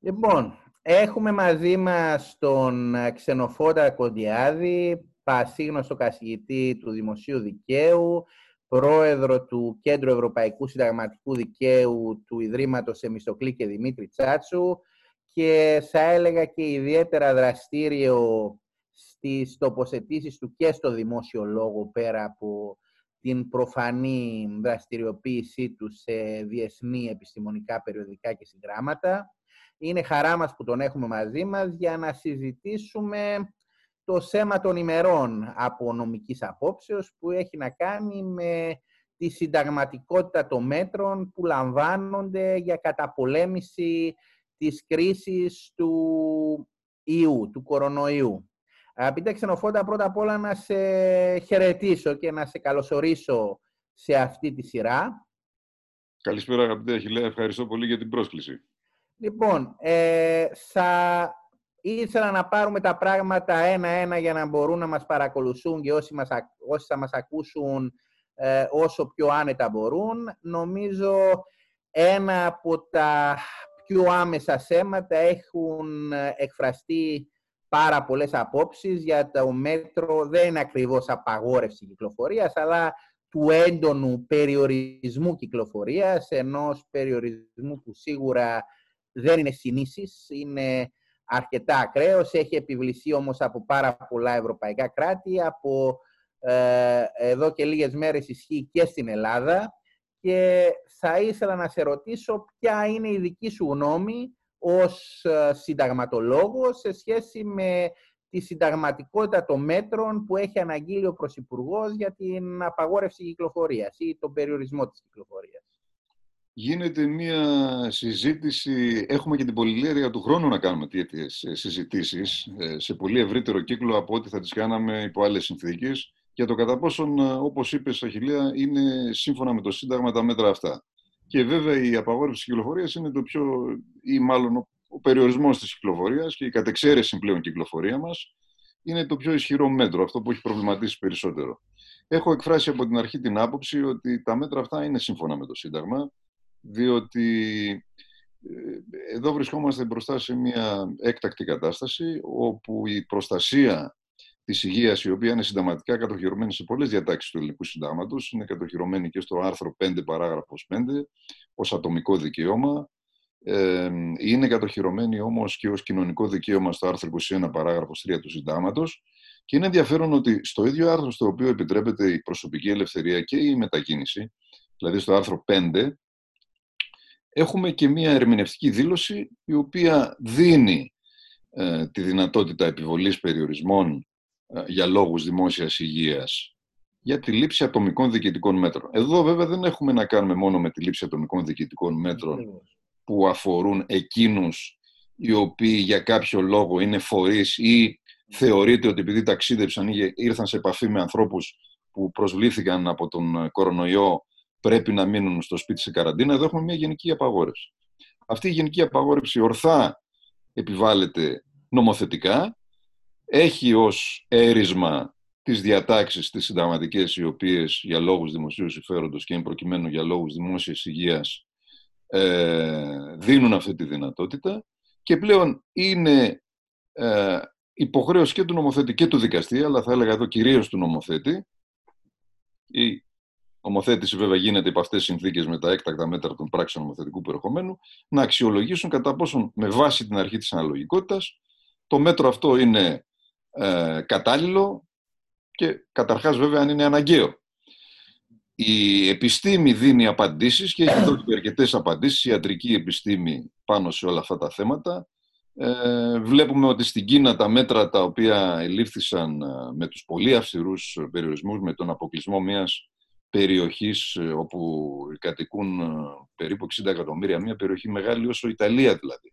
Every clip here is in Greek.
Λοιπόν, έχουμε μαζί μας τον Ξενοφόντα Κοντιάδη, πασίγνωστο καθηγητή του Δημοσίου Δικαίου, πρόεδρο του Κέντρου Ευρωπαϊκού Συνταγματικού Δικαίου του Ιδρύματος Εμιστοκλή και Δημήτρη Τσάτσου και θα έλεγα και ιδιαίτερα δραστήριο στις τοποθετήσεις του και στο δημόσιο λόγο πέρα από την προφανή δραστηριοποίησή του σε διεθνή επιστημονικά περιοδικά και συγγράμματα. Είναι χαρά μας που τον έχουμε μαζί μας για να συζητήσουμε το θέμα των ημερών από νομικής απόψεως που έχει να κάνει με τη συνταγματικότητα των μέτρων που λαμβάνονται για καταπολέμηση της κρίσης του ιού, του κορονοϊού. Αγαπητέ Ξενοφόντα, πρώτα απ' όλα να σε χαιρετήσω και να σε καλωσορίσω σε αυτή τη σειρά. Καλησπέρα αγαπητέ Αχιλέα, ευχαριστώ πολύ για την πρόσκληση. Λοιπόν, ε, θα ήθελα να πάρουμε τα πράγματα ένα-ένα για να μπορούν να μας παρακολουθούν και όσοι, μας, όσοι θα μας ακούσουν ε, όσο πιο άνετα μπορούν. Νομίζω ένα από τα πιο άμεσα θέματα έχουν ε, εκφραστεί πάρα πολλές απόψεις για το μέτρο δεν είναι ακριβώς απαγόρευση κυκλοφορίας, αλλά του έντονου περιορισμού κυκλοφορίας, ενός περιορισμού που σίγουρα δεν είναι συνήθις, είναι αρκετά ακραίος, έχει επιβληθεί όμως από πάρα πολλά ευρωπαϊκά κράτη, από ε, εδώ και λίγες μέρες ισχύει και στην Ελλάδα και θα ήθελα να σε ρωτήσω ποια είναι η δική σου γνώμη ως ε, συνταγματολόγος σε σχέση με τη συνταγματικότητα των μέτρων που έχει αναγγείλει ο Πρωθυπουργός για την απαγόρευση κυκλοφορίας ή τον περιορισμό της κυκλοφορίας. Γίνεται μια συζήτηση, έχουμε και την πολυλέρεια του χρόνου να κάνουμε τέτοιες ε, συζητήσεις ε, σε πολύ ευρύτερο κύκλο από ό,τι θα τις κάναμε υπό άλλες συνθήκες για το κατά πόσον, όπως είπες Σαχιλία, είναι σύμφωνα με το Σύνταγμα τα μέτρα αυτά. Και βέβαια η απαγόρευση κυκλοφορίας είναι το πιο, ή μάλλον ο περιορισμός της κυκλοφορίας και η κατεξαίρεση πλέον κυκλοφορία μας είναι το πιο ισχυρό μέτρο, αυτό που έχει προβληματίσει περισσότερο. Έχω εκφράσει από την αρχή την άποψη ότι τα μέτρα αυτά είναι σύμφωνα με το Σύνταγμα, διότι ε, εδώ βρισκόμαστε μπροστά σε μια έκτακτη κατάσταση όπου η προστασία της υγείας, η οποία είναι συνταγματικά κατοχυρωμένη σε πολλές διατάξεις του ελληνικού συντάγματος. Είναι κατοχυρωμένη και στο άρθρο 5, παράγραφος 5, ως ατομικό δικαίωμα. Ε, είναι κατοχυρωμένη όμως και ως κοινωνικό δικαίωμα στο άρθρο 21, παράγραφος 3 του συντάγματος. Και είναι ενδιαφέρον ότι στο ίδιο άρθρο στο οποίο επιτρέπεται η προσωπική ελευθερία και η μετακίνηση, δηλαδή στο άρθρο 5, έχουμε και μία ερμηνευτική δήλωση η οποία δίνει ε, τη δυνατότητα επιβολής περιορισμών ε, για λόγους δημόσιας υγείας για τη λήψη ατομικών διοικητικών μέτρων. Εδώ βέβαια δεν έχουμε να κάνουμε μόνο με τη λήψη ατομικών διοικητικών μέτρων που αφορούν εκείνους οι οποίοι για κάποιο λόγο είναι φορείς ή θεωρείται ότι επειδή ταξίδεψαν ή ήρθαν σε επαφή με ανθρώπους που προσβλήθηκαν από τον κορονοϊό πρέπει να μείνουν στο σπίτι σε καραντίνα. Εδώ έχουμε μια γενική απαγόρευση. Αυτή η γενική απαγόρευση ορθά επιβάλλεται νομοθετικά έχει ως έρισμα τις διατάξεις τις συνταγματικές οι οποίες για λόγους δημοσίου συμφέροντος και προκειμένου για λόγους δημόσιας υγείας ε, δίνουν αυτή τη δυνατότητα και πλέον είναι ε, υποχρέωση και του νομοθέτη και του δικαστή, αλλά θα έλεγα εδώ κυρίως του νομοθέτη. Η νομοθέτηση βέβαια γίνεται υπό αυτές τις συνθήκες με τα έκτακτα μέτρα των πράξεων νομοθετικού περιεχομένου, να αξιολογήσουν κατά πόσον με βάση την αρχή της αναλογικότητας το μέτρο αυτό είναι ε, κατάλληλο και καταρχάς βέβαια αν είναι αναγκαίο. Η επιστήμη δίνει απαντήσεις και έχει δώσει αρκετές απαντήσεις, η ιατρική επιστήμη πάνω σε όλα αυτά τα θέματα. Ε, βλέπουμε ότι στην Κίνα τα μέτρα τα οποία ελήφθησαν ε, με τους πολύ αυστηρούς περιορισμούς, με τον αποκλεισμό μιας περιοχής ε, όπου κατοικούν περίπου 60 εκατομμύρια, μια περιοχή μεγάλη όσο η Ιταλία δηλαδή.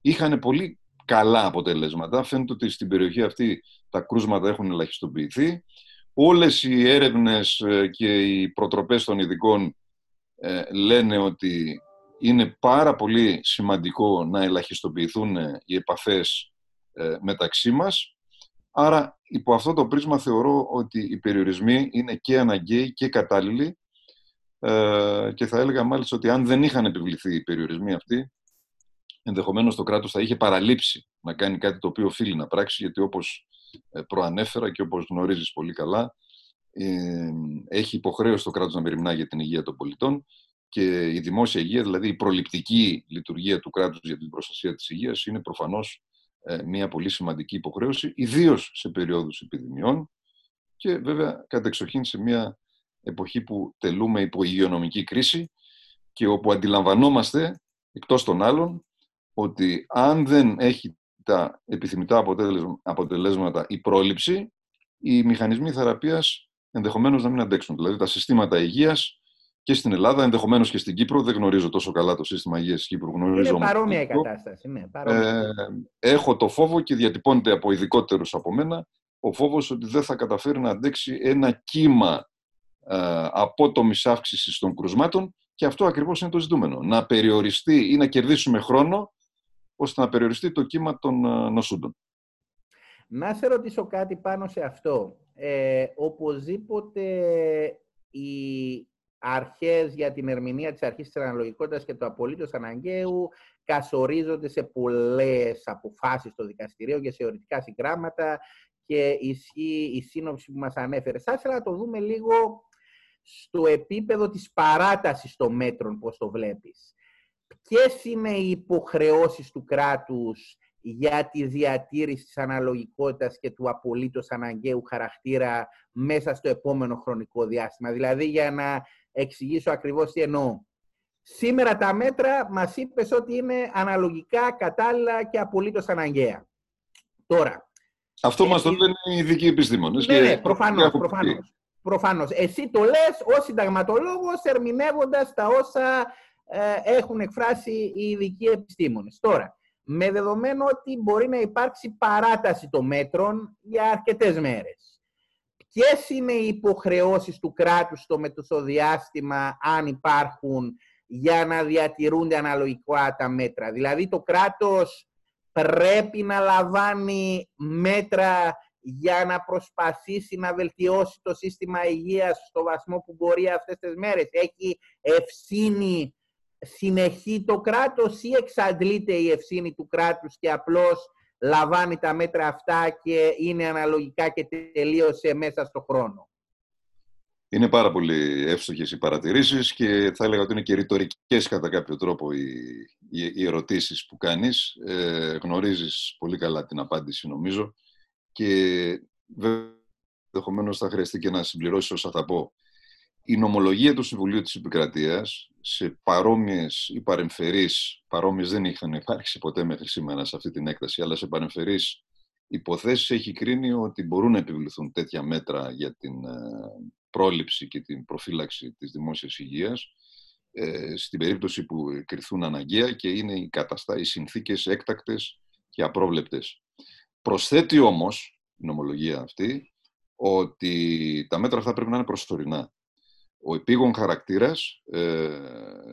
Είχαν πολύ καλά αποτελέσματα. Φαίνεται ότι στην περιοχή αυτή τα κρούσματα έχουν ελαχιστοποιηθεί. Όλες οι έρευνες ε, και οι προτροπές των ειδικών ε, λένε ότι είναι πάρα πολύ σημαντικό να ελαχιστοποιηθούν ε, οι επαφές μεταξύ μας. Άρα, υπό αυτό το πρίσμα θεωρώ ότι οι περιορισμοί είναι και αναγκαίοι και κατάλληλοι. Και θα έλεγα μάλιστα ότι αν δεν είχαν επιβληθεί οι περιορισμοί αυτοί, ενδεχομένως το κράτος θα είχε παραλείψει να κάνει κάτι το οποίο οφείλει να πράξει, γιατί όπως ε, προανέφερα και όπως γνωρίζεις πολύ καλά, ε, έχει υποχρέωση το κράτος να μεριμνά για την υγεία των πολιτών και η δημόσια υγεία, δηλαδή η προληπτική λειτουργία του κράτους για την προστασία της υγείας είναι προφανώς ε, μια πολύ σημαντική υποχρέωση, ιδίως σε περίοδους επιδημιών και βέβαια κατεξοχήν σε μια εποχή που τελούμε υπό υγειονομική κρίση και όπου αντιλαμβανόμαστε, εκτός των άλλων, ότι αν δεν έχει τα επιθυμητά αποτελέσματα η πρόληψη, οι μηχανισμοί θεραπείας ενδεχομένως να μην αντέξουν. Δηλαδή τα συστήματα υγείας και στην Ελλάδα, ενδεχομένως και στην Κύπρο. Δεν γνωρίζω τόσο καλά το σύστημα υγείας τη Κύπρου. Γνωρίζω είναι παρόμοια η κατάσταση. Ναι, παρόμοια. Ε, έχω το φόβο και διατυπώνεται από ειδικότερους από μένα ο φόβος ότι δεν θα καταφέρει να αντέξει ένα κύμα ε, απότομης αύξησης των κρουσμάτων και αυτό ακριβώς είναι το ζητούμενο. Να περιοριστεί ή να κερδίσουμε χρόνο ώστε να περιοριστεί το κύμα των ε, νοσούντων. Να σε ρωτήσω κάτι πάνω σε αυτό. Ε, οπωσδήποτε η αρχές για την ερμηνεία της αρχής της αναλογικότητας και του απολύτως αναγκαίου κασορίζονται σε πολλές αποφάσεις στο δικαστηρίο και σε οριτικά συγγράμματα και ισχύει η σύνοψη που μας ανέφερε. Θα ήθελα να το δούμε λίγο στο επίπεδο της παράτασης των μέτρων, πώς το βλέπεις. Ποιες είναι οι υποχρεώσεις του κράτους για τη διατήρηση της αναλογικότητας και του απολύτως αναγκαίου χαρακτήρα μέσα στο επόμενο χρονικό διάστημα; Δηλαδή, για να εξηγήσω ακριβώς τι εννοώ. Σήμερα τα μέτρα μας είπες ότι είναι αναλογικά, κατάλληλα και απολύτως αναγκαία. Τώρα. Αυτό έτσι... μας το λένε οι ειδικοί επιστήμονες. Ναι, ναι, προφανώς, προφανώς, προφανώς. Εσύ το λες ως συνταγματολόγος ερμηνεύοντας τα όσα ε, έχουν εκφράσει οι ειδικοί επιστήμονες. Τώρα, με δεδομένο ότι μπορεί να υπάρξει παράταση των μέτρων για αρκετές μέρες. Ποιες είναι οι υποχρεώσεις του κράτους στο μετωσοδιάστημα, αν υπάρχουν, για να διατηρούνται αναλογικά τα μέτρα; Δηλαδή το κράτος πρέπει να λαμβάνει μέτρα για να προσπαθήσει να βελτιώσει το σύστημα υγείας στο βαθμό που μπορεί αυτές τις μέρες; Έχει ευθύνη συνεχεί το κράτος ή εξαντλείται η ευθύνη του κράτους και απλώς λαμβάνει τα μέτρα αυτά και είναι αναλογικά και τελείωσε μέσα στο χρόνο. Είναι πάρα πολύ εύστοχες οι παρατηρήσεις και θα έλεγα ότι είναι και ρητορικές κατά κάποιο τρόπο οι, οι, οι ερωτήσεις που κάνεις. Ε, γνωρίζεις πολύ καλά την απάντηση νομίζω και βέβαια θα χρειαστεί και να συμπληρώσεις όσα θα πω. Η νομολογία του Συμβουλίου της Επικρατείας σε παρόμοιες ή παρεμφερείς, παρόμοιες δεν είχαν υπάρξει ποτέ μέχρι σήμερα σε αυτή την έκταση, αλλά σε παρεμφερείς υποθέσεις έχει κρίνει ότι μπορούν να επιβληθούν τέτοια μέτρα για την ε, πρόληψη και την προφύλαξη της δημόσιας υγείας ε, στην περίπτωση που κριθούν αναγκαία και είναι οι, καταστά, οι συνθήκες έκτακτες και απρόβλεπτες. Προσθέτει όμως η νομολογία αυτή ότι τα μέτρα αυτά πρέπει να είναι προσωρινά. Ο επίγον χαρακτήρας ε,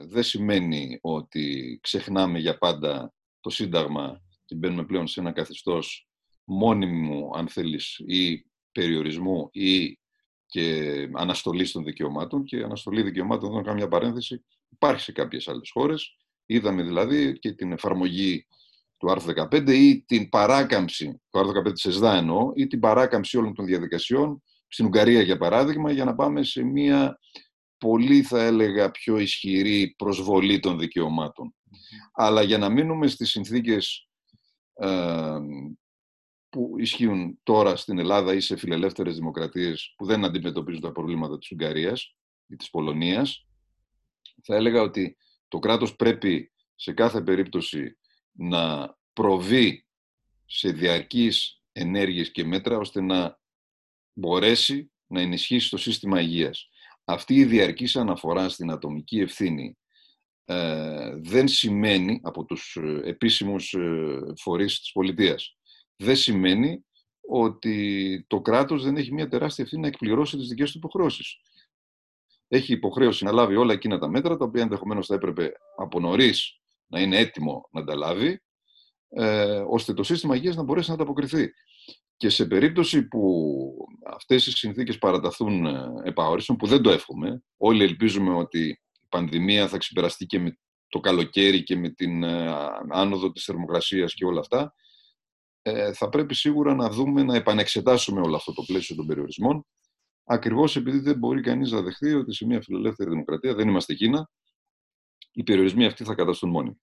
δεν σημαίνει ότι ξεχνάμε για πάντα το Σύνταγμα και μπαίνουμε πλέον σε ένα καθεστώς μόνιμου, αν θέλεις, ή περιορισμού ή και αναστολής των δικαιωμάτων. Και αναστολή δικαιωμάτων, δεν κάνω μια παρένθεση, υπάρχει σε κάποιες άλλες χώρες. Είδαμε δηλαδή και την εφαρμογή του άρθρου 15 ή την παράκαμψη, του άρθρου 15 της ΕΣΔΑ εννοώ, ή την παράκαμψη όλων των διαδικασιών στην Ουγγαρία για παράδειγμα, για να πάμε σε μια πολύ θα έλεγα πιο ισχυρή προσβολή των δικαιωμάτων. Αλλά για να μείνουμε στις συνθήκες ε, που ισχύουν τώρα στην Ελλάδα ή σε φιλελεύθερες δημοκρατίες που δεν αντιμετωπίζουν τα προβλήματα της Ουγγαρίας ή της Πολωνίας, θα έλεγα ότι το κράτος πρέπει σε κάθε περίπτωση να προβεί σε διαρκείς ενέργειες και μέτρα ώστε να μπορέσει να ενισχύσει το σύστημα υγείας. Αυτή η διαρκής αναφορά στην ατομική ευθύνη ε, δεν σημαίνει από τους ε, επίσημους ε, φορείς της πολιτείας. Δεν σημαίνει ότι το κράτος δεν έχει μια τεράστια ευθύνη να εκπληρώσει τις δικές του υποχρεώσεις. Έχει υποχρέωση να λάβει όλα εκείνα τα μέτρα, τα οποία ενδεχομένως θα έπρεπε από νωρίς να είναι έτοιμο να τα λάβει, ε, ώστε το σύστημα υγείας να μπορέσει να ανταποκριθεί. Και σε περίπτωση που αυτές οι συνθήκες παραταθούν ε, επαόριστον, που δεν το εύχομαι, όλοι ελπίζουμε ότι η πανδημία θα ξεπεραστεί και με το καλοκαίρι και με την ε, άνοδο της θερμοκρασίας και όλα αυτά, ε, θα πρέπει σίγουρα να δούμε, να επανεξετάσουμε όλο αυτό το πλαίσιο των περιορισμών, ακριβώς επειδή δεν μπορεί κανείς να δεχθεί ότι σε μια φιλελεύθερη δημοκρατία, δεν είμαστε Κίνα, οι περιορισμοί αυτοί θα καταστούν μόνοι.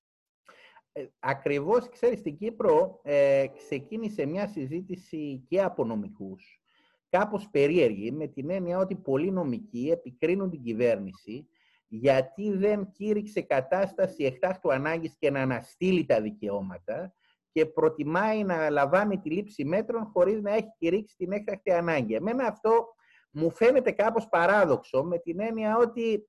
Ε, ακριβώς, ξέρεις, στην Κύπρο ε, ξεκίνησε μια συζήτηση και από νομικούς, κάπως περίεργη, με την έννοια ότι πολλοί νομικοί επικρίνουν την κυβέρνηση γιατί δεν κήρυξε κατάσταση εκτάκτου ανάγκης και να αναστείλει τα δικαιώματα και προτιμάει να λαμβάνει τη λήψη μέτρων χωρίς να έχει κηρύξει την έκτακτη ανάγκη. Εμένα αυτό μου φαίνεται κάπως παράδοξο με την έννοια ότι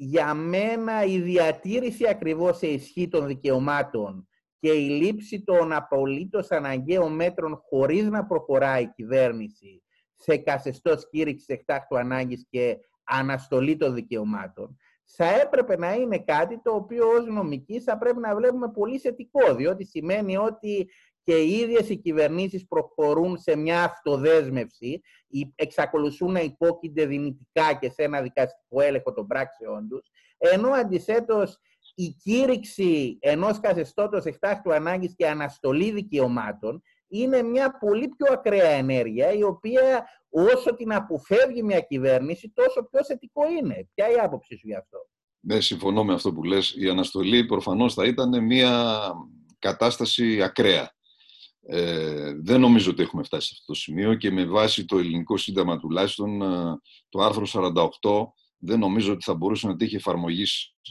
για μένα η διατήρηση ακριβώς σε ισχύ των δικαιωμάτων και η λήψη των απολύτως αναγκαίων μέτρων χωρίς να προχωράει η κυβέρνηση σε καθεστώς κήρυξης εκτάκτου ανάγκης και αναστολή των δικαιωμάτων, θα έπρεπε να είναι κάτι το οποίο ως νομικοί θα πρέπει να βλέπουμε πολύ θετικό, διότι σημαίνει ότι και οι ίδιες οι κυβερνήσεις προχωρούν σε μια αυτοδέσμευση, εξακολουθούν να υπόκεινται δυνητικά και σε ένα δικαστικό έλεγχο των πράξεών τους, ενώ αντισέτως η κήρυξη ενός καθεστώτος εκτάκτου ανάγκης και αναστολή δικαιωμάτων είναι μια πολύ πιο ακραία ενέργεια, η οποία όσο την αποφεύγει μια κυβέρνηση, τόσο πιο θετικό είναι. Ποια είναι η άποψή σου γι' αυτό; Ναι, συμφωνώ με αυτό που λες. Η αναστολή προφανώς θα ήταν μια κατάσταση ακραία. Ε, δεν νομίζω ότι έχουμε φτάσει σε αυτό το σημείο και με βάση το ελληνικό σύνταγμα τουλάχιστον ε, το άρθρο 48 δεν νομίζω ότι θα μπορούσε να τύχει εφαρμογή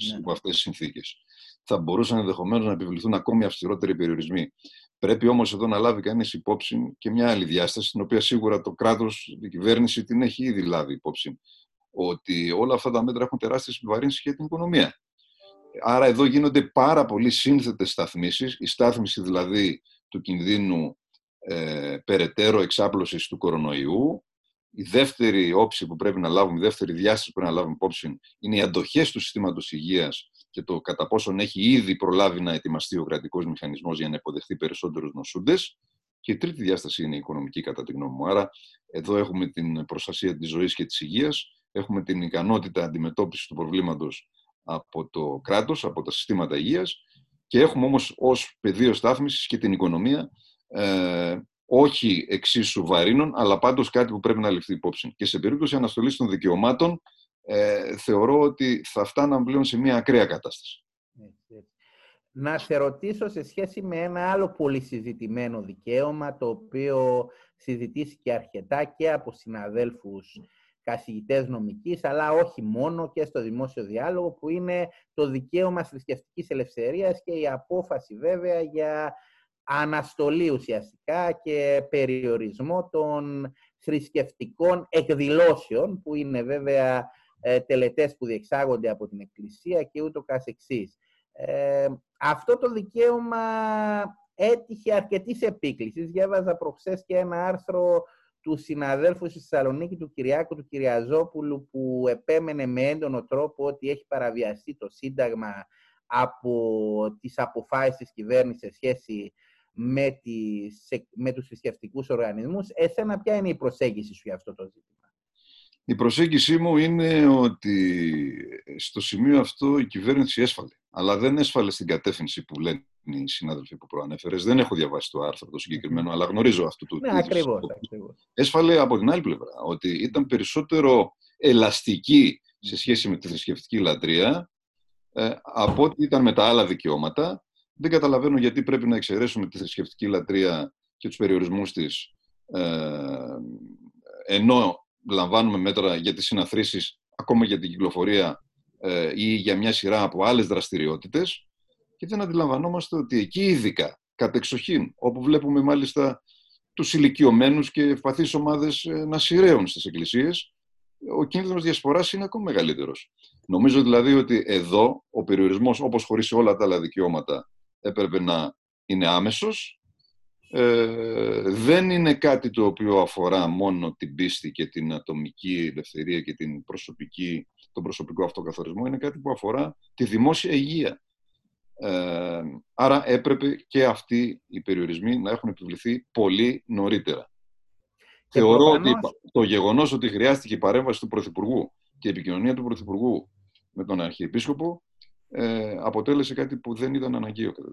ναι. από αυτές τις συνθήκες. Θα μπορούσαν ενδεχομένως να επιβληθούν ακόμη αυστηρότεροι περιορισμοί. Πρέπει όμως εδώ να λάβει κανείς υπόψη και μια άλλη διάσταση, την οποία σίγουρα το κράτος, η κυβέρνηση την έχει ήδη λάβει υπόψη. Ότι όλα αυτά τα μέτρα έχουν τεράστιε επιβαρύνσει για την οικονομία. Άρα εδώ γίνονται πάρα πολύ σύνθετες σταθμίσεις. Η στάθμιση δηλαδή του κινδύνου ε, περαιτέρω εξάπλωσης του κορονοϊού. Η δεύτερη όψη που πρέπει να λάβουμε, η δεύτερη διάσταση που πρέπει να λάβουμε υπόψη είναι οι αντοχές του συστήματος υγείας και το κατά πόσον έχει ήδη προλάβει να ετοιμαστεί ο κρατικός μηχανισμός για να υποδεχθεί περισσότερους νοσούντες. Και η τρίτη διάσταση είναι η οικονομική, κατά τη γνώμη μου. Άρα, εδώ έχουμε την προστασία της ζωής και της υγείας, έχουμε την ικανότητα αντιμετώπισης του προβλήματος από το κράτος, από τα συστήματα υγείας και έχουμε όμως ως πεδίο στάθμισης και την οικονομία ε, όχι εξίσου βαρύνων, αλλά πάντως κάτι που πρέπει να ληφθεί υπόψη. Και σε περίπτωση αναστολής των δικαιωμάτων, ε, θεωρώ ότι θα φτάναμε πλέον σε μια ακραία κατάσταση. Να σε ρωτήσω σε σχέση με ένα άλλο πολύ συζητημένο δικαίωμα, το οποίο συζητήθηκε αρκετά και από συναδέλφους καθηγητές νομικής, αλλά όχι μόνο και στο δημόσιο διάλογο, που είναι το δικαίωμα θρησκευτικής ελευθερίας και η απόφαση βέβαια για αναστολή ουσιαστικά και περιορισμό των θρησκευτικών εκδηλώσεων, που είναι βέβαια ε, τελετές που διεξάγονται από την Εκκλησία και ούτω καθεξής. Ε, αυτό το δικαίωμα έτυχε αρκετής επίκλησης. Διάβαζα προχθές και ένα άρθρο του συναδέλφου στη Θεσσαλονίκη του Κυριάκου του Κυριαζόπουλου που επέμενε με έντονο τρόπο ότι έχει παραβιαστεί το Σύνταγμα από τις αποφάσεις της κυβέρνησης σε σχέση με, τις, με τους θρησκευτικούς οργανισμούς. Εσένα ποια είναι η προσέγγιση σου για αυτό το ζήτημα; Η προσέγγιση μου είναι ότι στο σημείο αυτό η κυβέρνηση έσφαλε. Αλλά δεν έσφαλε στην κατεύθυνση που λένε οι συνάδελφοι που προανέφερες. Δεν έχω διαβάσει το άρθρο το συγκεκριμένο, αλλά γνωρίζω αυτό το ναι, ακριβώς, Έσφαλε από την άλλη πλευρά, ότι ήταν περισσότερο ελαστική σε σχέση με τη θρησκευτική λατρεία ε, από ότι ήταν με τα άλλα δικαιώματα. Δεν καταλαβαίνω γιατί πρέπει να εξαιρέσουμε τη θρησκευτική λατρεία και τους περιορισμούς της ε, ενώ λαμβάνουμε μέτρα για τις συναθρήσεις, ακόμα για την κυκλοφορία ε, ή για μια σειρά από άλλες δραστηριότητες και δεν αντιλαμβανόμαστε ότι εκεί ειδικά, κατεξοχήν, όπου βλέπουμε μάλιστα τους ηλικιωμένους και ευπαθείς ομάδες ε, να σειραίουν στις εκκλησίες, ο κίνδυνος διασποράς είναι ακόμα μεγαλύτερος. Νομίζω δηλαδή ότι εδώ ο περιορισμός, όπως χωρίς όλα τα άλλα δικαιώματα, έπρεπε να είναι άμεσος ε, δεν είναι κάτι το οποίο αφορά μόνο την πίστη και την ατομική ελευθερία και την προσωπική, τον προσωπικό αυτοκαθορισμό, είναι κάτι που αφορά τη δημόσια υγεία. Ε, άρα έπρεπε και αυτοί οι περιορισμοί να έχουν επιβληθεί πολύ νωρίτερα. Θεωρώ ότι το γεγονός ότι χρειάστηκε η παρέμβαση του Πρωθυπουργού και η επικοινωνία του Πρωθυπουργού με τον Αρχιεπίσκοπο ε, αποτέλεσε κάτι που δεν ήταν αναγκαίο κατά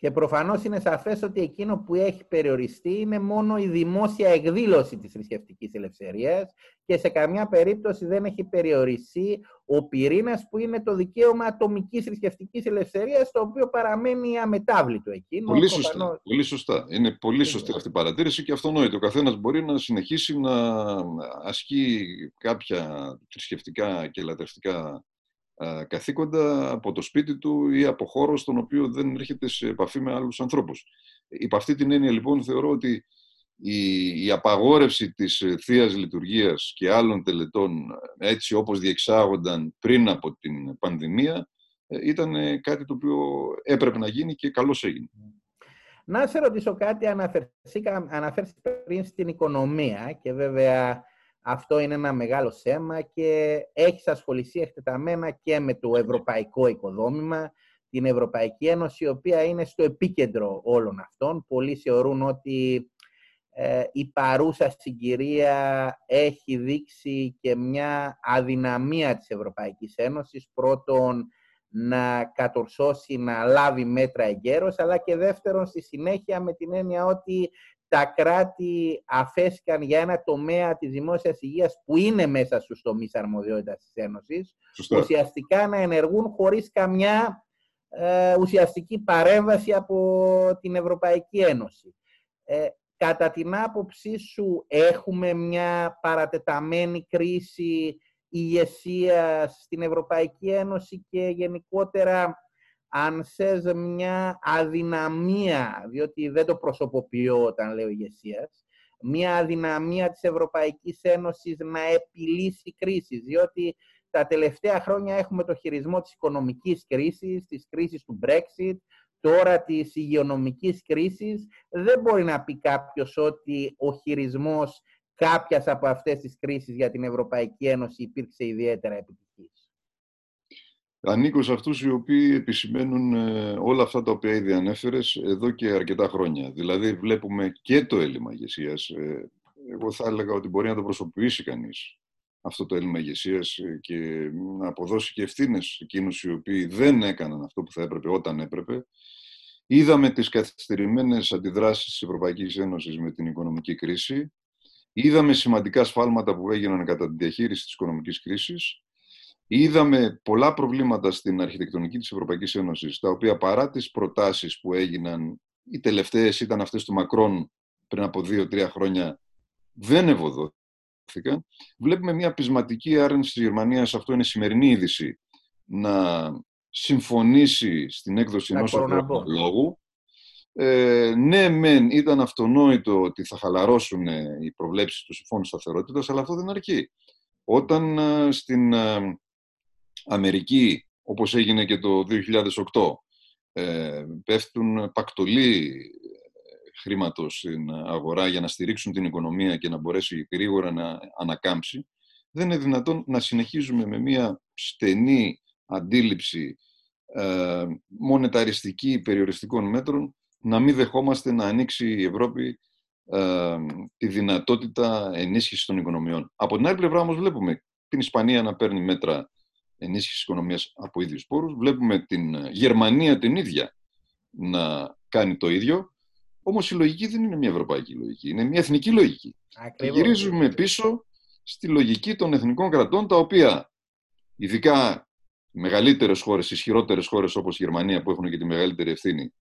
και προφανώς είναι σαφές ότι εκείνο που έχει περιοριστεί είναι μόνο η δημόσια εκδήλωση της θρησκευτικής ελευθερίας και σε καμιά περίπτωση δεν έχει περιοριστεί ο πυρήνας που είναι το δικαίωμα ατομικής θρησκευτικής ελευθερίας το οποίο παραμένει αμετάβλητο εκείνο. Πολύ σωστά. Προφανώς... Πολύ σωστά. Είναι πολύ σωστή αυτή η παρατήρηση και αυτονόητο. Ο καθένας μπορεί να συνεχίσει να ασκεί κάποια θρησκευτικά και λατρευτικά καθήκοντα από το σπίτι του ή από χώρο στον οποίο δεν έρχεται σε επαφή με άλλους ανθρώπους. Υπ' αυτή την έννοια λοιπόν θεωρώ ότι η, η απαγόρευση της ε, θείας Λειτουργίας και άλλων τελετών έτσι όπως διεξάγονταν πριν από την πανδημία ε, ήταν ε, κάτι το οποίο έπρεπε να γίνει και καλώς έγινε. Να σε ρωτήσω κάτι, αναφέρθηκα πριν στην οικονομία και βέβαια αυτό είναι ένα μεγάλο θέμα και έχεις ασχοληθεί εκτεταμένα και με το ευρωπαϊκό οικοδόμημα, την Ευρωπαϊκή Ένωση, η οποία είναι στο επίκεντρο όλων αυτών. Πολλοί θεωρούν ότι ε, η παρούσα συγκυρία έχει δείξει και μια αδυναμία της Ευρωπαϊκής Ένωσης. Πρώτον, να κατορσώσει, να λάβει μέτρα εγκαίρως, αλλά και δεύτερον, στη συνέχεια με την έννοια ότι τα κράτη αφέσκαν για ένα τομέα της δημόσιας υγείας που είναι μέσα στους τομείς αρμοδιότητας της Ένωσης, ουσιαστικά να ενεργούν χωρίς καμιά ε, ουσιαστική παρέμβαση από την Ευρωπαϊκή Ένωση. Ε, κατά την άποψή σου έχουμε μια παρατεταμένη κρίση ηγεσίας στην Ευρωπαϊκή Ένωση και γενικότερα αν θες μια αδυναμία, διότι δεν το προσωποποιώ όταν λέω ηγεσίας, μια αδυναμία της Ευρωπαϊκής Ένωσης να επιλύσει κρίσεις, διότι τα τελευταία χρόνια έχουμε το χειρισμό της οικονομικής κρίσης, της κρίσης του Brexit, τώρα της υγειονομικής κρίσης. Δεν μπορεί να πει κάποιος ότι ο χειρισμός κάποιας από αυτές τις κρίσεις για την Ευρωπαϊκή Ένωση υπήρξε ιδιαίτερα επιτυχής. Ανήκω σε αυτούς οι οποίοι επισημαίνουν ε, όλα αυτά τα οποία ήδη ανέφερες εδώ και αρκετά χρόνια. Δηλαδή βλέπουμε και το έλλειμμα ηγεσίας. Ε, εγώ θα έλεγα ότι μπορεί να το προσωποποιήσει κανείς αυτό το έλλειμμα ηγεσίας ε, και να αποδώσει και ευθύνες εκείνους οι οποίοι δεν έκαναν αυτό που θα έπρεπε όταν έπρεπε. Είδαμε τις καθυστερημένες αντιδράσεις της Ευρωπαϊκής Ένωσης με την οικονομική κρίση. Είδαμε σημαντικά σφάλματα που έγιναν κατά τη διαχείριση της οικονομικής κρίσης Είδαμε πολλά προβλήματα στην αρχιτεκτονική της Ευρωπαϊκής Ένωσης, τα οποία παρά τις προτάσεις που έγιναν, οι τελευταίες ήταν αυτές του Μακρόν πριν από δύο-τρία χρόνια, δεν ευωδόθηκαν. Βλέπουμε μια πεισματική άρνηση της Γερμανίας, αυτό είναι σημερινή είδηση, να συμφωνήσει στην έκδοση ενός λόγου. Ε, ναι, μεν ήταν αυτονόητο ότι θα χαλαρώσουν οι προβλέψεις του Συμφώνου Σταθερότητας, αλλά αυτό δεν αρκεί. Όταν ε, στην ε, Αμερική, όπως έγινε και το 2008, ε, πέφτουν πακτολοί ε, χρήματος στην αγορά για να στηρίξουν την οικονομία και να μπορέσει γρήγορα να ανακάμψει, δεν είναι δυνατόν να συνεχίζουμε με μια στενή αντίληψη ε, μονεταριστική περιοριστικών μέτρων να μην δεχόμαστε να ανοίξει η Ευρώπη ε, τη δυνατότητα ενίσχυσης των οικονομιών. Από την άλλη πλευρά όμως βλέπουμε την Ισπανία να παίρνει μέτρα ενίσχυσης οικονομίας από ίδιους πόρους. Βλέπουμε την ε, Γερμανία την ίδια να κάνει το ίδιο. Όμως η λογική δεν είναι μια ευρωπαϊκή λογική, είναι μια εθνική λογική. Και γυρίζουμε πίσω στη λογική των εθνικών κρατών, τα οποία ειδικά οι μεγαλύτερες χώρες, οι ισχυρότερες χώρες όπως η Γερμανία που έχουν και τη μεγαλύτερη ευθύνη,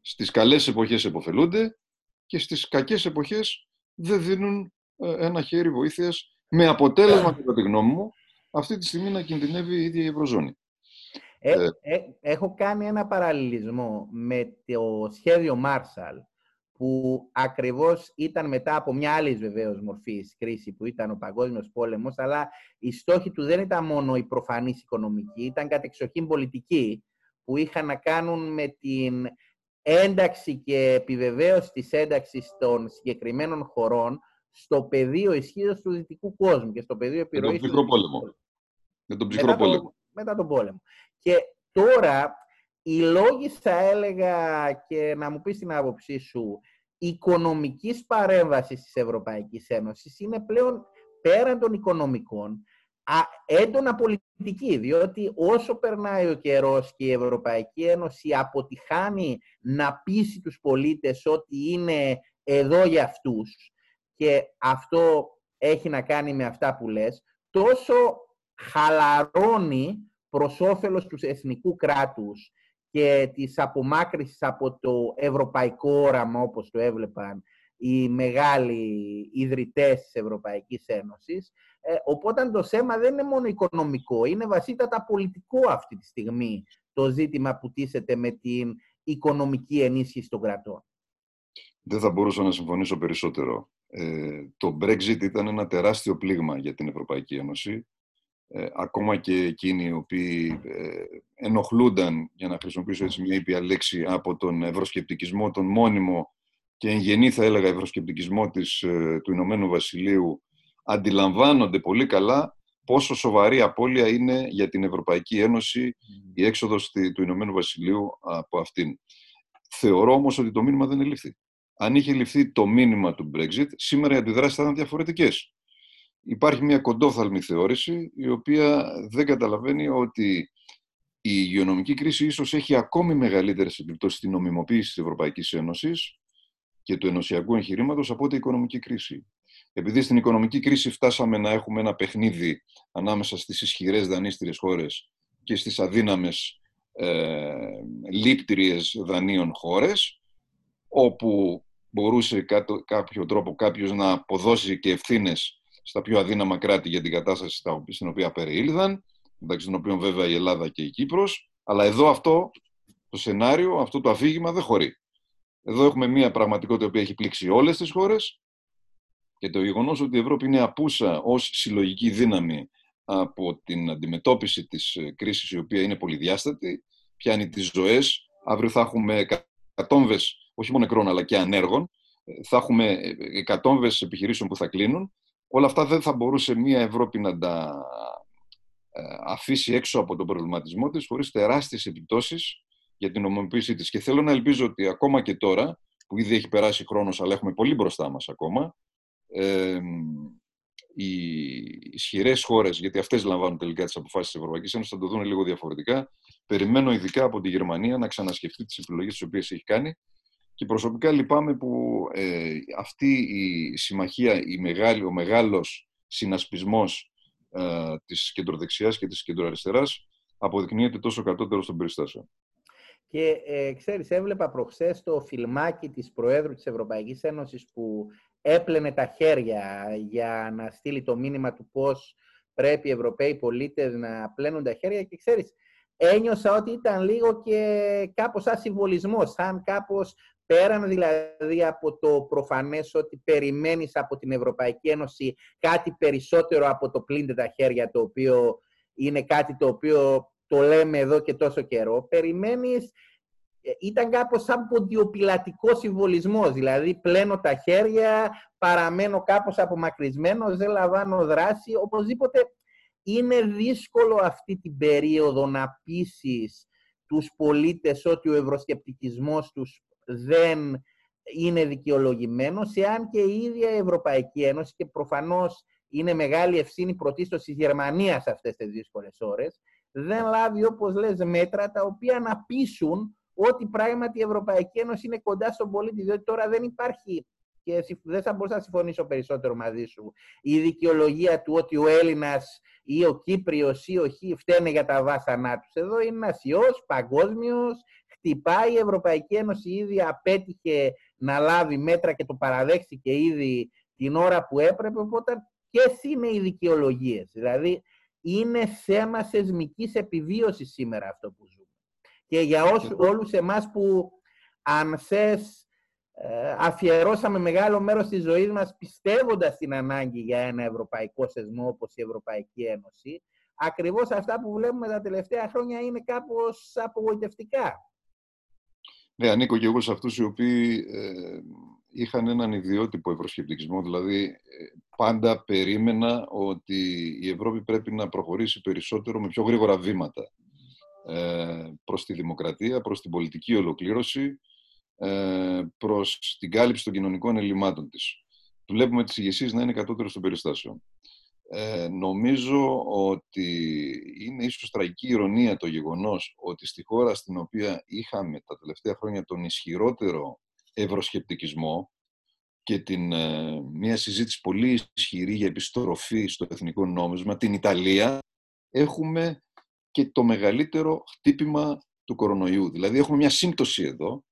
στις καλές εποχές επωφελούνται και στις κακές εποχές δεν δίνουν ε, ένα χέρι βοήθειας με αποτέλεσμα, κατά τη γνώμη μου, αυτή τη στιγμή να κινδυνεύει η ίδια η Ευρωζώνη. Ε, ε, ε, έχω κάνει ένα παραλληλισμό με το σχέδιο Marshall, που ακριβώς ήταν μετά από μια άλλη βεβαίως μορφή κρίση που ήταν ο παγκόσμιος πόλεμος, αλλά η στόχη του δεν ήταν μόνο η προφανής οικονομική, ήταν κατεξοχήν πολιτική, που είχαν να κάνουν με την ένταξη και επιβεβαίωση της ένταξης των συγκεκριμένων χωρών στο πεδίο ισχύω του δυτικού κόσμου και στο πεδίο επιρροής. Με τον ψυχρό πόλεμο. Με τον ψυχρό πόλεμο. μετά τον πόλεμο. Και τώρα οι λόγοι θα έλεγα και να μου πεις την άποψή σου οικονομικής παρέμβασης της Ευρωπαϊκής Ένωσης είναι πλέον πέραν των οικονομικών έντονα πολιτική, διότι όσο περνάει ο καιρός και η Ευρωπαϊκή Ένωση αποτυχάνει να πείσει τους πολίτες ότι είναι εδώ για αυτούς και αυτό έχει να κάνει με αυτά που λες, τόσο χαλαρώνει προς όφελος τους εθνικού κράτους και της απομάκρυσης από το ευρωπαϊκό όραμα όπως το έβλεπαν οι μεγάλοι ιδρυτές της Ευρωπαϊκής Ένωσης. Ε, οπότε το θέμα δεν είναι μόνο οικονομικό, είναι βασίτατα πολιτικό αυτή τη στιγμή το ζήτημα που τίθεται με την οικονομική ενίσχυση των κρατών. Δεν θα μπορούσα να συμφωνήσω περισσότερο. Ε, το Brexit ήταν ένα τεράστιο πλήγμα για την Ευρωπαϊκή Ένωση. Ε, ακόμα και εκείνοι οι οποίοι ε, ενοχλούνταν, για να χρησιμοποιήσω έτσι μια ήπια λέξη, από τον ευρωσκεπτικισμό, τον μόνιμο και εν γενή θα έλεγα ευρωσκεπτικισμό της, ε, του Ηνωμένου Βασιλείου, αντιλαμβάνονται πολύ καλά πόσο σοβαρή απώλεια είναι για την Ευρωπαϊκή Ένωση η έξοδος του Ηνωμένου Βασιλείου από αυτήν. Θεωρώ όμως ότι το μήνυμα δεν ελήφθη. Αν είχε ληφθεί το μήνυμα του Brexit, σήμερα οι αντιδράσεις θα ήταν διαφορετικές. Υπάρχει μια κοντόφθαλμη θεώρηση, η οποία δεν καταλαβαίνει ότι η υγειονομική κρίση ίσως έχει ακόμη μεγαλύτερες επιπτώσεις στην νομιμοποίηση της Ευρωπαϊκής Ένωσης και του ενωσιακού εγχειρήματος από την οικονομική κρίση. Επειδή στην οικονομική κρίση φτάσαμε να έχουμε ένα παιχνίδι ανάμεσα στις ισχυρές δανείστριες χώρες και στις αδύναμες ε, λήπτριες δανείων χώρες, όπου μπορούσε κάτω, κάποιο τρόπο κάποιος να αποδώσει και ευθύνες στα πιο αδύναμα κράτη για την κατάσταση στην οποία περιήλθαν, μεταξύ των οποίων βέβαια η Ελλάδα και η Κύπρος, αλλά εδώ αυτό το σενάριο, αυτό το αφήγημα δεν χωρεί. Εδώ έχουμε μια πραγματικότητα που έχει πλήξει όλες τις χώρες και το γεγονός ότι η Ευρώπη είναι απούσα ως συλλογική δύναμη από την αντιμετώπιση της ε, κρίσης η οποία είναι πολυδιάστατη, πιάνει τις ζωές. Αύριο θα έχουμε εκατόμβες, όχι μόνο νεκρών αλλά και ανέργων. Ε, θα έχουμε ε, εκατόμβες επιχειρήσεων που θα κλείνουν. Όλα αυτά δεν θα μπορούσε μια Ευρώπη να τα αφήσει έξω από τον προβληματισμό της χωρίς τεράστιες επιπτώσεις για την ομοποίησή της. Και θέλω να ελπίζω ότι ακόμα και τώρα, που ήδη έχει περάσει χρόνος, αλλά έχουμε πολύ μπροστά μας ακόμα, ε, οι ισχυρές χώρες, γιατί αυτές λαμβάνουν τελικά τις αποφάσεις της Ευρωπαϊκής Ένωσης, θα το δουν λίγο διαφορετικά. Περιμένω ειδικά από τη Γερμανία να ξανασκεφτεί τις επιλογές τις οποίες έχει κάνει. Και προσωπικά λυπάμαι που ε, αυτή η συμμαχία, η μεγάλη, ο μεγάλος συνασπισμός ε, της κεντροδεξιάς και της κεντροαριστεράς αποδεικνύεται τόσο κατώτερο στον περιστάσεων. Και ε, ξέρεις, έβλεπα προχθές το φιλμάκι της Προέδρου της Ευρωπαϊκής Ένωσης που έπλαινε τα χέρια για να στείλει το μήνυμα του πώς πρέπει οι Ευρωπαίοι πολίτες να πλένουν τα χέρια και ξέρεις, ένιωσα ότι ήταν λίγο και κάπως σαν συμβολισμό, σαν κάπως πέραν δηλαδή από το προφανές ότι περιμένεις από την Ευρωπαϊκή Ένωση κάτι περισσότερο από το πλύντε τα χέρια, το οποίο είναι κάτι το οποίο το λέμε εδώ και τόσο καιρό, περιμένεις, ε, ήταν κάπως σαν ποντιοπιλατικό συμβολισμός. Δηλαδή, πλένω τα χέρια, παραμένω κάπως απομακρυσμένος, δεν λαμβάνω δράση. Οπωσδήποτε, είναι δύσκολο αυτή την περίοδο να πείσει τους πολίτες ότι ο ευρωσκεπτικισμός τους δεν είναι δικαιολογημένος, εάν και η ίδια η Ευρωπαϊκή Ένωση και προφανώς είναι μεγάλη ευθύνη πρωτίστως της Γερμανίας αυτές τις δύσκολες ώρες, δεν λάβει, όπως λες, μέτρα τα οποία να πείσουν ότι πράγματι η Ευρωπαϊκή Ένωση είναι κοντά στον πολίτη, διότι τώρα δεν υπάρχει και δεν θα μπορούσα να συμφωνήσω περισσότερο μαζί σου. Η δικαιολογία του ότι ο Έλληνας ή ο Κύπριος ή ο Χ φταίνε για τα βάσανά τους. Εδώ είναι ένας ιός παγκόσμιος, χτυπάει η Ευρωπαϊκή Ένωση ήδη απέτυχε να λάβει μέτρα και το παραδέχθηκε ήδη την ώρα που έπρεπε, οπότε ποιες είναι οι δικαιολογίες; Δηλαδή, είναι θέμα θεσμικής επιβίωσης σήμερα αυτό που ζούμε. Και για όσου, όλους εμάς που αν θες ε, αφιερώσαμε μεγάλο μέρος της ζωής μας πιστεύοντας την ανάγκη για ένα ευρωπαϊκό θεσμό όπως η Ευρωπαϊκή Ένωση, ακριβώς αυτά που βλέπουμε τα τελευταία χρόνια είναι κάπως απογοητευτικά. Ναι, ανήκω και εγώ σε αυτούς οι οποίοι ε, είχαν έναν ιδιότυπο ευρωσκεπτικισμό, δηλαδή ε, πάντα περίμενα ότι η Ευρώπη πρέπει να προχωρήσει περισσότερο με πιο γρήγορα βήματα ε, προς τη δημοκρατία, προς την πολιτική ολοκλήρωση, ε, προς την κάλυψη των κοινωνικών ελλημάτων της. Βλέπουμε τις ηγεσίες να είναι κατώτερες των περιστάσεων. Ε, νομίζω ότι είναι ίσως τραγική ηρωνία το γεγονός ότι στη χώρα στην οποία είχαμε τα τελευταία χρόνια τον ισχυρότερο ευρωσκεπτικισμό και την, ε, μια συζήτηση πολύ ισχυρή για επιστροφή στο εθνικό νόμισμα, την Ιταλία, έχουμε και το μεγαλύτερο χτύπημα του κορονοϊού. Δηλαδή έχουμε μια σύμπτωση εδώ,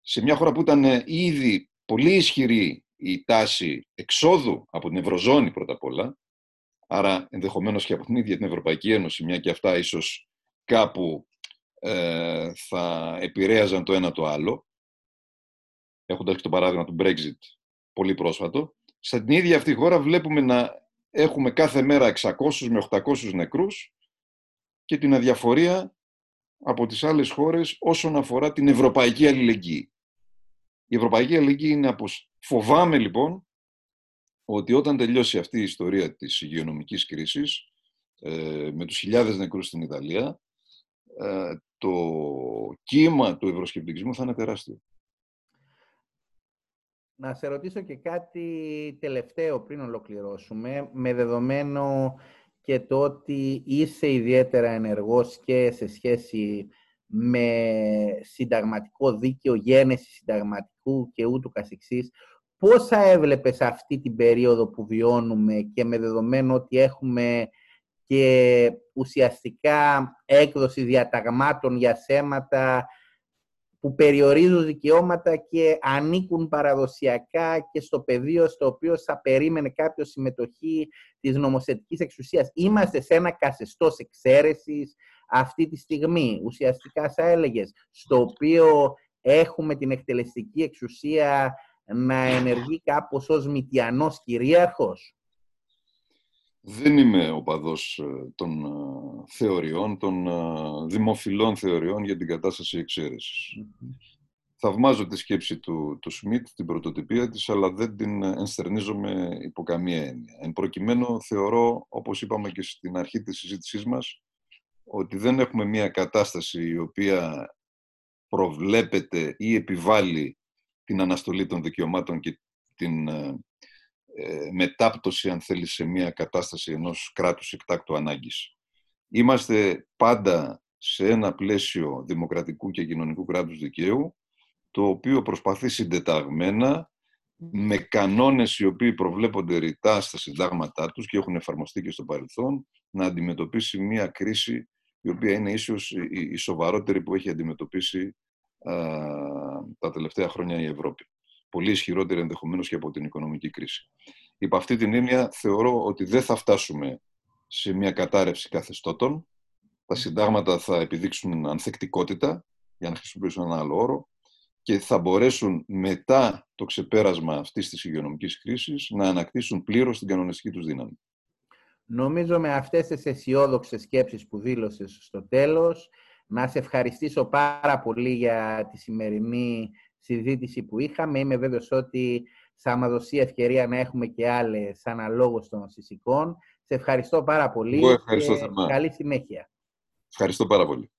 σε μια χώρα που ήταν ε, ήδη πολύ ισχυρή η τάση εξόδου από την Ευρωζώνη πρώτα απ' όλα, άρα ενδεχομένως και από την ίδια την Ευρωπαϊκή Ένωση, μια και αυτά ίσως κάπου ε, θα επηρέαζαν το ένα το άλλο, έχοντας και το παράδειγμα του Brexit πολύ πρόσφατο, στην ίδια αυτή χώρα βλέπουμε να έχουμε κάθε μέρα 600 με 800 νεκρούς και την αδιαφορία από τις άλλες χώρες όσον αφορά την ευρωπαϊκή αλληλεγγύη. Η ευρωπαϊκή αλληλεγγύη είναι από... Φοβάμαι λοιπόν ότι όταν τελειώσει αυτή η ιστορία της υγειονομικής κρίσης, ε, με τους χιλιάδες νεκρούς στην Ιταλία, ε, το κύμα του ευρωσκεπτικισμού θα είναι τεράστιο. Να σε ρωτήσω και κάτι τελευταίο πριν ολοκληρώσουμε, με δεδομένο και το ότι είσαι ιδιαίτερα ενεργός και σε σχέση με συνταγματικό δίκαιο, γένεση συνταγματικού και ούτου καθεξής. Πώς θα έβλεπες αυτή την περίοδο που βιώνουμε και με δεδομένο ότι έχουμε και ουσιαστικά έκδοση διαταγμάτων για θέματα που περιορίζουν δικαιώματα και ανήκουν παραδοσιακά και στο πεδίο στο οποίο θα περίμενε κάποιος συμμετοχή της νομοθετικής εξουσίας. Είμαστε σε ένα καθεστώς εξαίρεσης αυτή τη στιγμή, ουσιαστικά θα έλεγες, στο οποίο έχουμε την εκτελεστική εξουσία να ενεργεί κάπως ως μητιανός κυρίαρχος. Δεν είμαι οπαδός ε, των ε, θεωριών, των ε, δημοφιλών θεωριών για την κατάσταση Θαυμάζω τη σκέψη του, του Σμιτ, την πρωτοτυπία της, αλλά δεν την ενστερνίζομαι υπό καμία έννοια. Εν προκειμένου θεωρώ, όπως είπαμε και στην αρχή της συζήτησής μας, ότι δεν έχουμε μια κατάσταση η οποία προβλέπεται ή επιβάλλει την αναστολή των δικαιωμάτων και την ε, μετάπτωση, αν θέλεις, σε μια κατάσταση ενός κράτους εκτάκτου ανάγκης. Είμαστε πάντα σε ένα πλαίσιο δημοκρατικού και κοινωνικού κράτους δικαίου, το οποίο προσπαθεί συντεταγμένα, με κανόνες οι οποίοι προβλέπονται ρητά στα συντάγματά τους και έχουν εφαρμοστεί και στο παρελθόν, να αντιμετωπίσει μια κρίση η οποία είναι ίσως η σοβαρότερη που έχει αντιμετωπίσει τα τελευταία χρόνια η Ευρώπη πολύ ισχυρότερη ενδεχομένως και από την οικονομική κρίση. Υπ' αυτή την έννοια θεωρώ ότι δεν θα φτάσουμε σε μια κατάρρευση καθεστώτων. Τα συντάγματα θα επιδείξουν ανθεκτικότητα, για να χρησιμοποιήσω ένα άλλο όρο, και θα μπορέσουν μετά το ξεπέρασμα αυτής της υγειονομικής κρίσης να ανακτήσουν πλήρως την κανονιστική τους δύναμη. Νομίζω με αυτές τις αισιόδοξες σκέψεις που δήλωσες στο τέλος, να σε ευχαριστήσω πάρα πολύ για τη σημερινή συζήτηση που είχαμε. Είμαι βέβαιος ότι θα μας δώσει ευκαιρία να έχουμε και άλλες αναλόγως των φυσικών. Σε ευχαριστώ πάρα πολύ. Εγώ ευχαριστώ και Καλή συνέχεια. Ευχαριστώ πάρα πολύ.